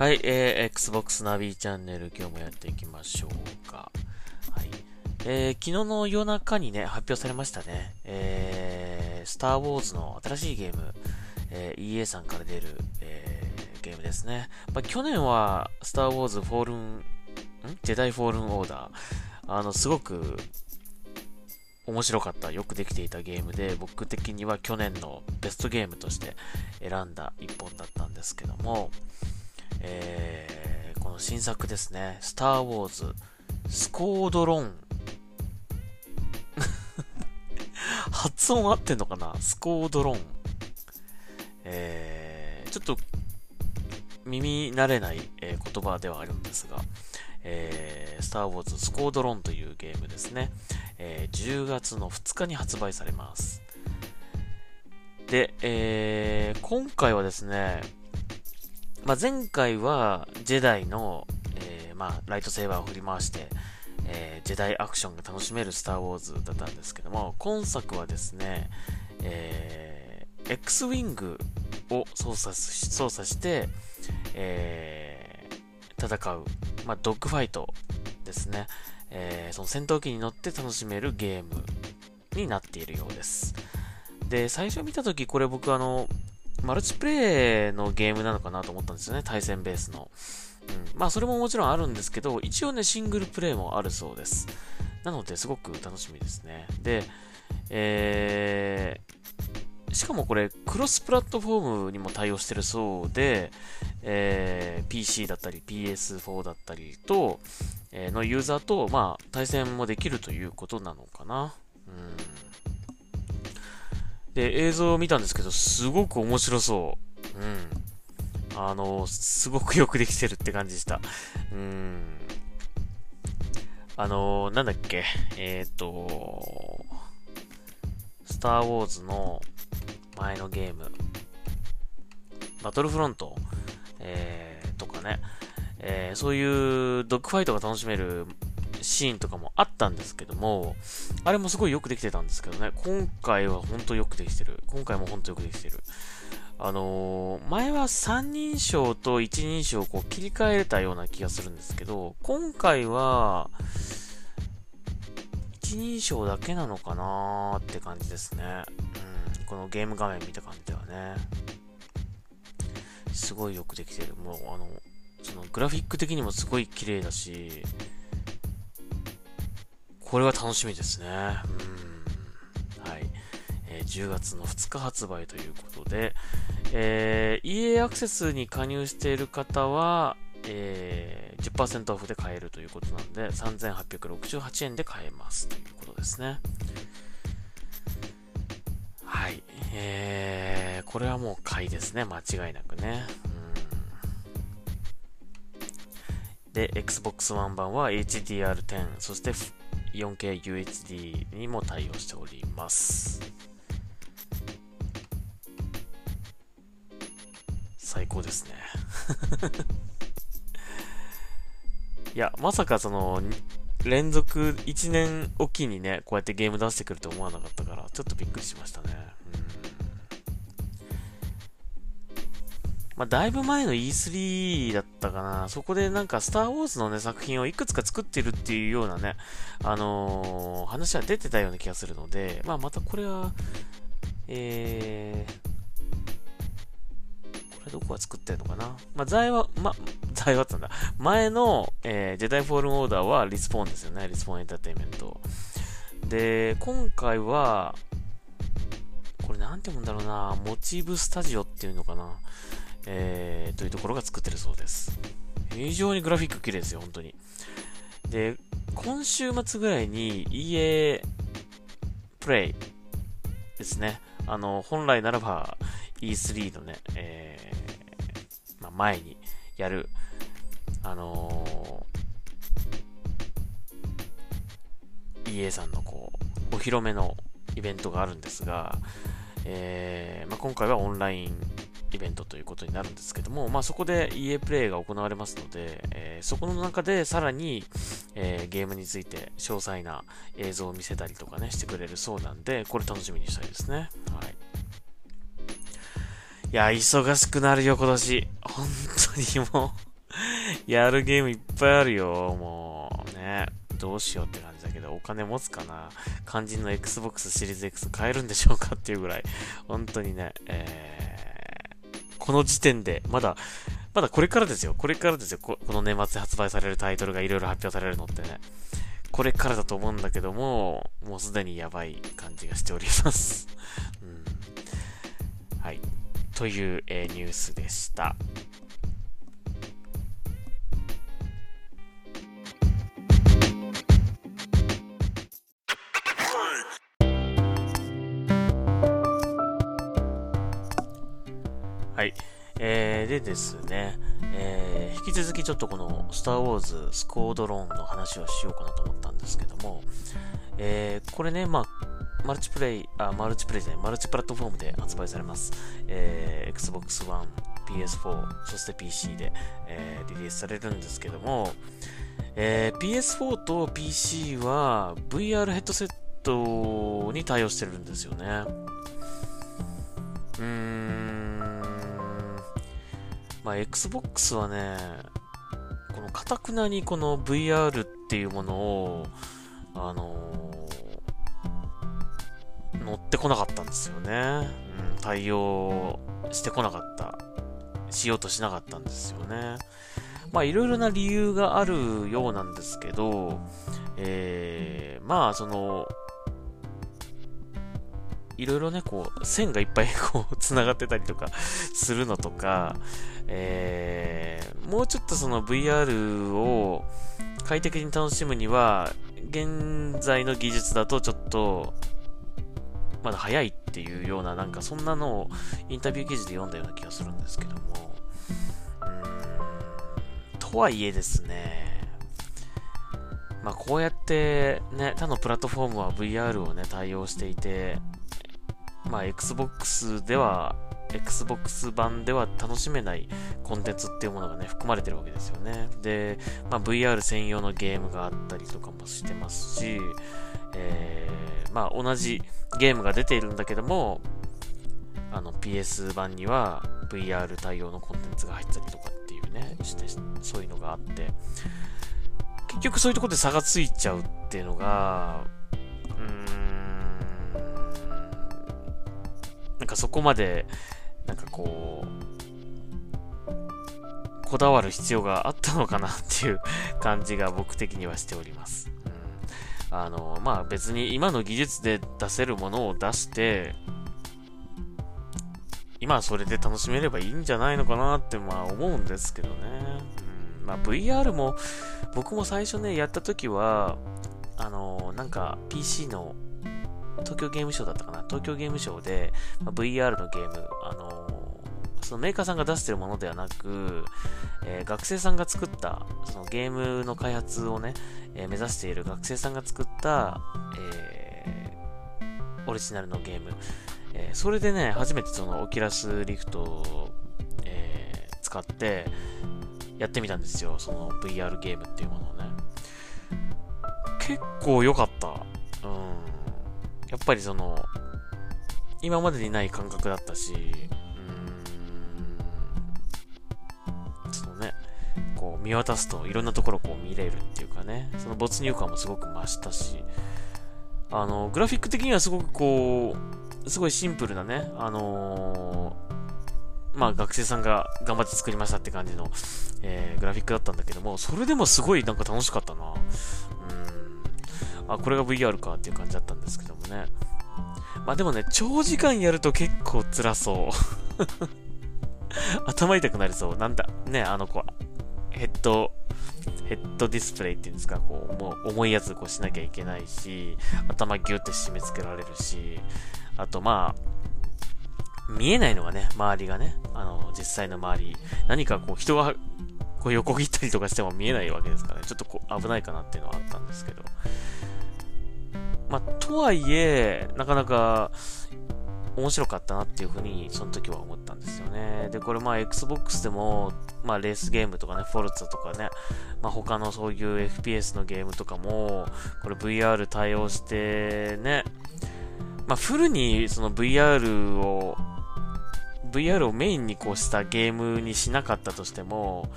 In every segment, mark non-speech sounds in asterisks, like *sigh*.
はい、えー、Xbox ナビチャンネル今日もやっていきましょうか。はい。えー、昨日の夜中にね、発表されましたね。えー、スター・ウォーズの新しいゲーム、えー、EA さんから出る、えー、ゲームですね。まあ、去年は、スター・ウォーズ・フォールン、ん？ジェダイ・フォールン・オーダー。あの、すごく、面白かった、よくできていたゲームで、僕的には去年のベストゲームとして選んだ一本だったんですけども、えー、この新作ですね、スター・ウォーズ、スコードロン。発音合ってんのかな？スコードロン。えー、ちょっと耳慣れない、えー、言葉ではあるんですが、えー、スター・ウォーズ・スコードロンというゲームですね、えー、10月の2日に発売されます。で、えー、今回はですね、まあ、前回はジェダイの、えー、まあ、ライトセーバーを振り回して、えー、ジェダイアクションが楽しめるスター・ウォーズだったんですけども、今作はですね、えー、X ウィングを操作し操作して、えー、戦う、まあ、ドッグファイトですね、えー、その戦闘機に乗って楽しめるゲームになっているようです。で、最初見たとき、これ僕あの、マルチプレイのゲームなのかなと思ったんですよね、対戦ベースの。うん。まあ、それももちろんあるんですけど、一応ね、シングルプレイもあるそうです。なので、すごく楽しみですね。で、えー、しかもこれ、クロスプラットフォームにも対応してるそうで、えー、PC だったり PS4 だったりと、えー、のユーザーと、まあ、対戦もできるということなのかな。うんで、映像を見たんですけど、すごく面白そう。うん。あの、すごくよくできてるって感じでした。うん。あの、なんだっけ、えっ、ー、と、スター・ウォーズの前のゲーム、バトルフロント、えー、とかね、えー、そういうドッグファイトが楽しめるシーンとかもあったんですけども、あれもすごいよくできてたんですけどね、今回は本当よくできてる。今回も本当よくできてる。あのー、前は三人称と一人称をこう切り替えれたような気がするんですけど、今回は、一人称だけなのかなーって感じですね。うん、このゲーム画面見た感じではね。すごいよくできてる。もう、あの、そのグラフィック的にもすごい綺麗だし、これは楽しみですね。うん。はい。えー、10月の2日発売ということで、えー、EA アクセスに加入している方は、えー、10%オフで買えるということなんで、3868円で買えますということですね。はい。えー、これはもう買いですね。間違いなくね。うん、で、Xbox One 版は HDR10、そして 4K UHD にも対応しております。最高ですね。*laughs* いや、まさかその、連続1年おきにね、こうやってゲーム出してくると思わなかったから、ちょっとびっくりしましたね。うんまあ、だいぶ前の E3 だったかな。そこでなんか、スター・ウォーズのね、作品をいくつか作ってるっていうようなね、あのー、話は出てたような気がするので、まあ、またこれは、えー、これどこが作ってるのかなまあ、財は、ま、財はってんだ。前の、えー、ジェダイ・フォールン・オーダーはリスポーンですよね。リスポーンエンターテインメント。で、今回は、これなんて言うんだろうな、モチーブスタジオっていうのかな。えー、というところが作ってるそうです。非常にグラフィック綺麗ですよ、本当に。で、今週末ぐらいに EA プレイですね。あの、本来ならば E3 のね、えー、まあ、前にやる、あのー、EA さんのこう、お披露目のイベントがあるんですが、えー、まあ、今回はオンラインイベントということになるんですけども、まあ、そこで EA プレイが行われますので、えー、そこの中でさらに、えー、ゲームについて詳細な映像を見せたりとかね、してくれるそうなんで、これ楽しみにしたいですね。はい。いや、忙しくなるよ、今年。本当にもう *laughs* やるゲームいっぱいあるよ、もう。ね。どうしようって感じだけど、お金持つかな肝心の Xbox シリーズ X 買えるんでしょうかっていうぐらい、本当にね、えー、この時点で、まだ、まだこれからですよ。これからですよ。この年末で発売されるタイトルがいろいろ発表されるのってね。これからだと思うんだけども、もうすでにやばい感じがしております。*laughs* うん、はい。という、えー、ニュースでした。えー、でですね、えー、引き続きちょっとこのスター・ウォーズ・スコードローンの話をしようかなと思ったんですけども、えー、これね、まあ、マルチプレイ、あ、マルチプレイじゃない、マルチプラットフォームで発売されます。えー、Xbox One、PS4、そして PC で、えー、リリースされるんですけども、えー、PS4 と PC は VR ヘッドセットに対応してるんですよね。うーん、まあ、Xbox はね、このかたくなにこの VR っていうものを、あのー、乗ってこなかったんですよね。うん、対応してこなかった。しようとしなかったんですよね。まあ、いろいろな理由があるようなんですけど、えー、まあ、その、いろいろね、こう、線がいっぱいこう、繋がってたりとか *laughs* するのとか、えー、もうちょっとその VR を快適に楽しむには、現在の技術だとちょっと、まだ早いっていうような、なんかそんなのをインタビュー記事で読んだような気がするんですけども、うん、とはいえですね、まあこうやってね、他のプラットフォームは VR をね、対応していて、まあ Xbox では Xbox 版では楽しめないコンテンツっていうものがね、含まれてるわけですよね。で、まあ、VR 専用のゲームがあったりとかもしてますし、えー、まあ、同じゲームが出ているんだけども、あの PS 版には VR 対応のコンテンツが入ったりとかっていうね、してそういうのがあって、結局そういうとこで差がついちゃうっていうのが、うーん、なんかそこまでなんかこう、こだわる必要があったのかなっていう *laughs* 感じが僕的にはしております。うん、あの、まあ別に今の技術で出せるものを出して、今はそれで楽しめればいいんじゃないのかなってまあ思うんですけどね。うん、まあ VR も僕も最初ね、やった時は、あの、なんか PC の東京ゲームショウだったかな？東京ゲームショウで、まあ、VR のゲーム、あのー、そのメーカーさんが出してるものではなく、えー、学生さんが作った、そのゲームの開発をね、えー、目指している学生さんが作った、えオリジナルのゲーム、えそれでね、初めてそのオキラスリフトを、え使ってやってみたんですよ。その VR ゲームっていうものをね。結構良かった。やっぱりその、今までにない感覚だったし、うん、そのね、こう見渡すといろんなところこう見れるっていうかね、その没入感もすごく増したし、あの、グラフィック的にはすごくこう、すごいシンプルなね、あのー、まあ学生さんが頑張って作りましたって感じの、えー、グラフィックだったんだけども、それでもすごいなんか楽しかったな。あ、これが VR かっていう感じだったんですけどもね。まあでもね、長時間やると結構辛そう。*laughs* 頭痛くなりそう。なんだ、ね、あの、こう、ヘッド、ヘッドディスプレイっていうんですか、こう、もう重いやつこうしなきゃいけないし、頭ギュって締め付けられるし、あとまあ、見えないのがね、周りがね、あの、実際の周り、何かこう人がこう横切ったりとかしても見えないわけですからね、ちょっとこう危ないかなっていうのはあったんですけど。まあ、とはいえ、なかなか面白かったなっていうふうに、その時は思ったんですよね。で、これまあ Xbox でも、まあレースゲームとかね、フォルツとかね、まあ他のそういう FPS のゲームとかも、これ VR 対応してね、まあフルにその VR を、VR をメインにこうしたゲームにしなかったとしても、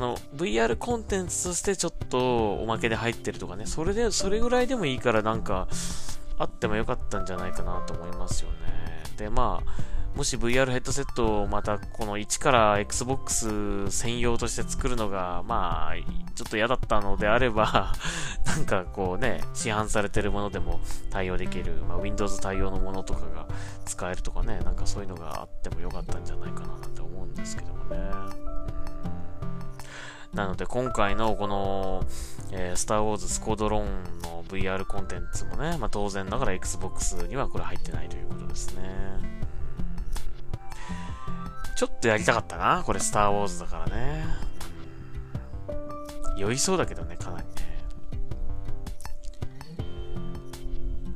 その VR コンテンツとしてちょっとおまけで入ってるとかね、それで、それぐらいでもいいからなんか、あってもよかったんじゃないかなと思いますよね。で、まあ、もし VR ヘッドセットをまたこの1から Xbox 専用として作るのが、まあ、ちょっと嫌だったのであれば *laughs* なんかこうね、市販されてるものでも対応できる、まあ、Windows 対応のものとかが使えるとかね、なんかそういうのがあってもよかったんじゃないかななんて思なので今回のこの、えー、スター・ウォーズ・スコードローンの VR コンテンツもね、まあ、当然ながら Xbox にはこれ入ってないということですね。ちょっとやりたかったな。これ、スター・ウォーズだからね。酔いそうだけどね、かなりね。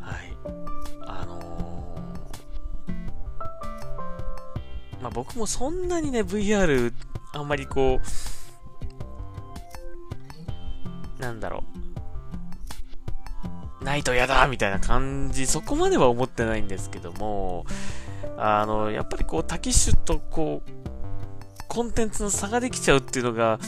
はい。あのー、まあ、僕もそんなにね、VR、あんまりこう、なんだろう。ないと嫌だみたいな感じ、そこまでは思ってないんですけども、あの、やっぱりこう、多機種とこう、コンテンツの差ができちゃうっていうのが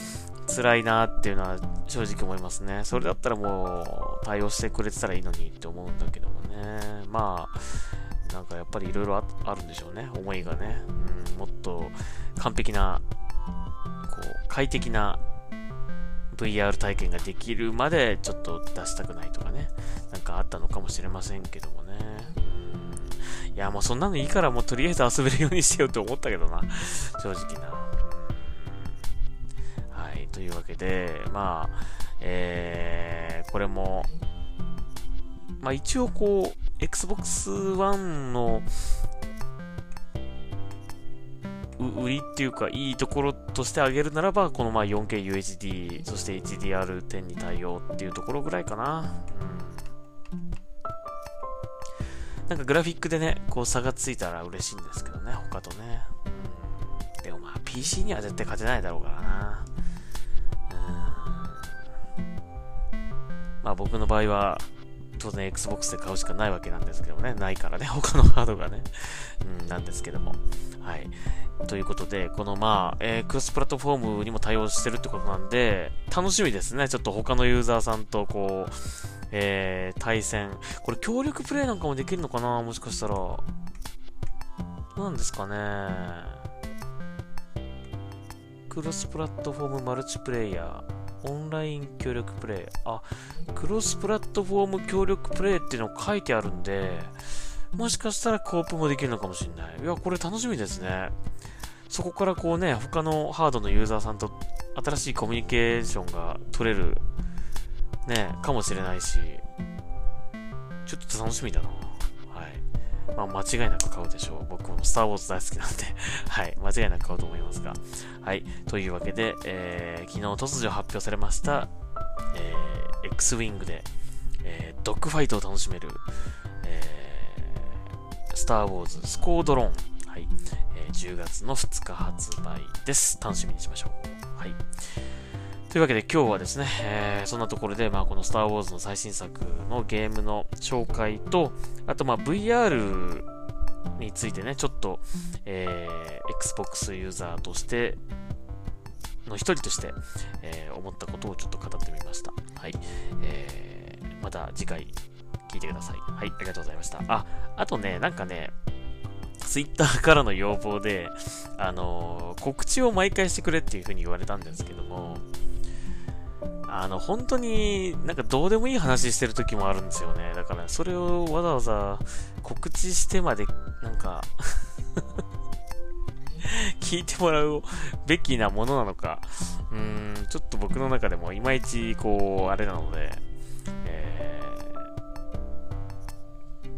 辛いなっていうのは正直思いますね。それだったらもう対応してくれてたらいいのにって思うんだけどもね。まあ、なんかやっぱりいろいろあるんでしょうね。思いがね。うん、もっと完璧な、こう、快適な VR 体験ができるまでちょっと出したくないとかね。なんかあったのかもしれませんけどもね。いや、もうそんなのいいからもうとりあえず遊べるようにしてようと思ったけどな。正直な。はい、というわけで、まあ、えー、これも、まあ一応こう、Xbox One の売りっていうか、いいところとしてあげるならば、このまあ 4K UHD、そして HDR10 に対応っていうところぐらいかな。うんなんかグラフィックでね、こう差がついたら嬉しいんですけどね、他とね。でもまあ PC には絶対勝てないだろうからな。まあ僕の場合は、当然 Xbox で買うしかないわけなんですけどね。ないからね、*laughs* 他のハードがね。うん、なんですけども。はい。ということで、このまあ、えー、クロスプラットフォームにも対応してるってことなんで、楽しみですね。ちょっと他のユーザーさんとこう、えー、対戦。これ協力プレイなんかもできるのかな？もしかしたら。なんですかね。クロスプラットフォームマルチプレイヤー。オンライン協力プレイ。あ、クロスプラットフォーム協力プレイっていうの書いてあるんで、もしかしたらコープもできるのかもしれない。いや、これ楽しみですね。そこからこうね、他のハードのユーザーさんと新しいコミュニケーションが取れるね、かもしれないし、ちょっと楽しみだな。はい。まあ、間違いなく買うでしょう。僕もスター・ウォーズ大好きなんで *laughs* はい。間違いなく買うと思いますが。はい。というわけで、えー、昨日突如発表されました、えー、X-Wing で、えー、ドッグファイトを楽しめる、えー、スター・ウォーズスコードローン。はい。えー、10月の2日発売です。楽しみにしましょう。はい。というわけで今日はですね、えー、そんなところで、まあ、このスター・ウォーズの最新作のゲームの紹介と、あと、まあ、VR についてね、ちょっと、えー、Xbox ユーザーとして、の一人として、えー、思ったことをちょっと語ってみました。はい。えー、また次回聞いてください。はい、ありがとうございました。あ、あとね、なんかね、ツイッターからの要望で、あのー、告知を毎回してくれっていう風に言われたんですけども、あの、本当になんかどうでもいい話してる時もあるんですよね。だからそれをわざわざ告知してまで、なんか *laughs* 聞いてもらうべきなものなのか、うーん、ちょっと僕の中でもいまいちこう、あれなので、え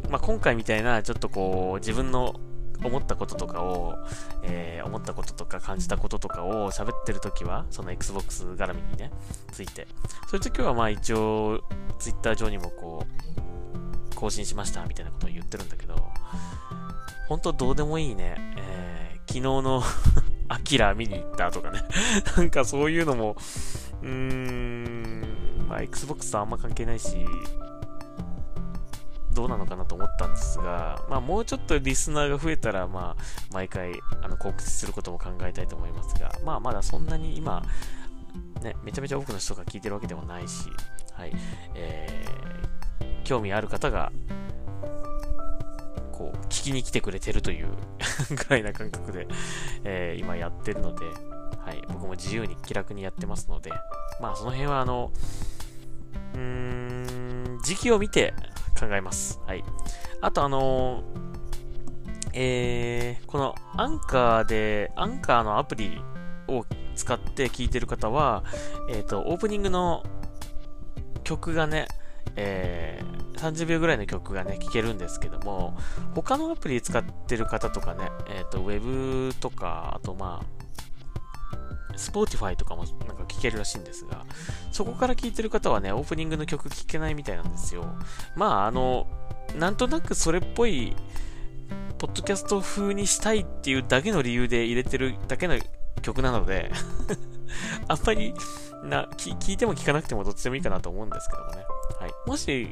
ー、まあ、今回みたいなちょっとこう、自分の思ったこととかを、えー、思ったこととか感じたこととかを喋ってるときは、その Xbox 絡みにね、ついて。そういうときはまあ一応、Twitter 上にもこう、更新しましたみたいなことを言ってるんだけど、本当どうでもいいね。えー、昨日の *laughs* アキラ見に行ったとかね *laughs* なんかそういうのも、うーん、まあ Xbox とあんま関係ないし、どうなのかなと思ったんですが、まあ、もうちょっとリスナーが増えたら、まあ、毎回あの告知することも考えたいと思いますが、まあ、まだそんなに今、ね、めちゃめちゃ多くの人が聞いてるわけでもないし、はい、えー、興味ある方が、こう、聞きに来てくれてるという *laughs* ぐらいな感覚で、えー、今やってるので、はい、僕も自由に気楽にやってますので、まあその辺はあの、うーん、時期を見て考えます。はい。あとあのえー、このアンカーで、アンカーのアプリを使って聴いてる方は、えっ、ー、と、オープニングの曲がね、えー、30秒ぐらいの曲がね、聴けるんですけども、他のアプリ使ってる方とかね、えっ、ー、と、ウェブとか、あとまあ、Spotify とかもなんか聴けるらしいんですが、そこから聴いてる方はね、オープニングの曲聴けないみたいなんですよ。まあ、あの、なんとなくそれっぽい、ポッドキャスト風にしたいっていうだけの理由で入れてるだけの曲なので *laughs* あんまりな聞いても聞かなくてもどっちでもいいかなと思うんですけどもね。はい。もし、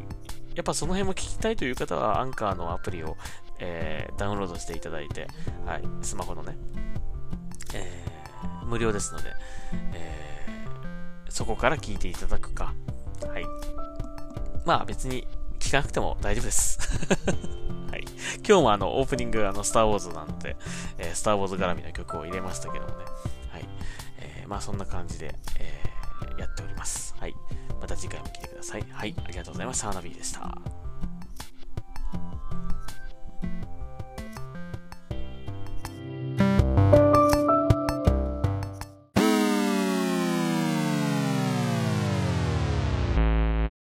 やっぱその辺も聞きたいという方は、アンカーのアプリを、えー、ダウンロードしていただいて、はい、スマホのね、えー、無料ですので、えー、そこから聞いていただくか、はい。まあ別に聞かなくても大丈夫です。*laughs* はい。今日もあの、オープニング、あの、スターウォーズなので、えー、スターウォーズ絡みの曲を入れましたけどもね。はい。えー、まあそんな感じで、えー、やっております。はい。また次回も聴いてください。はい。ありがとうございました。ナビでした。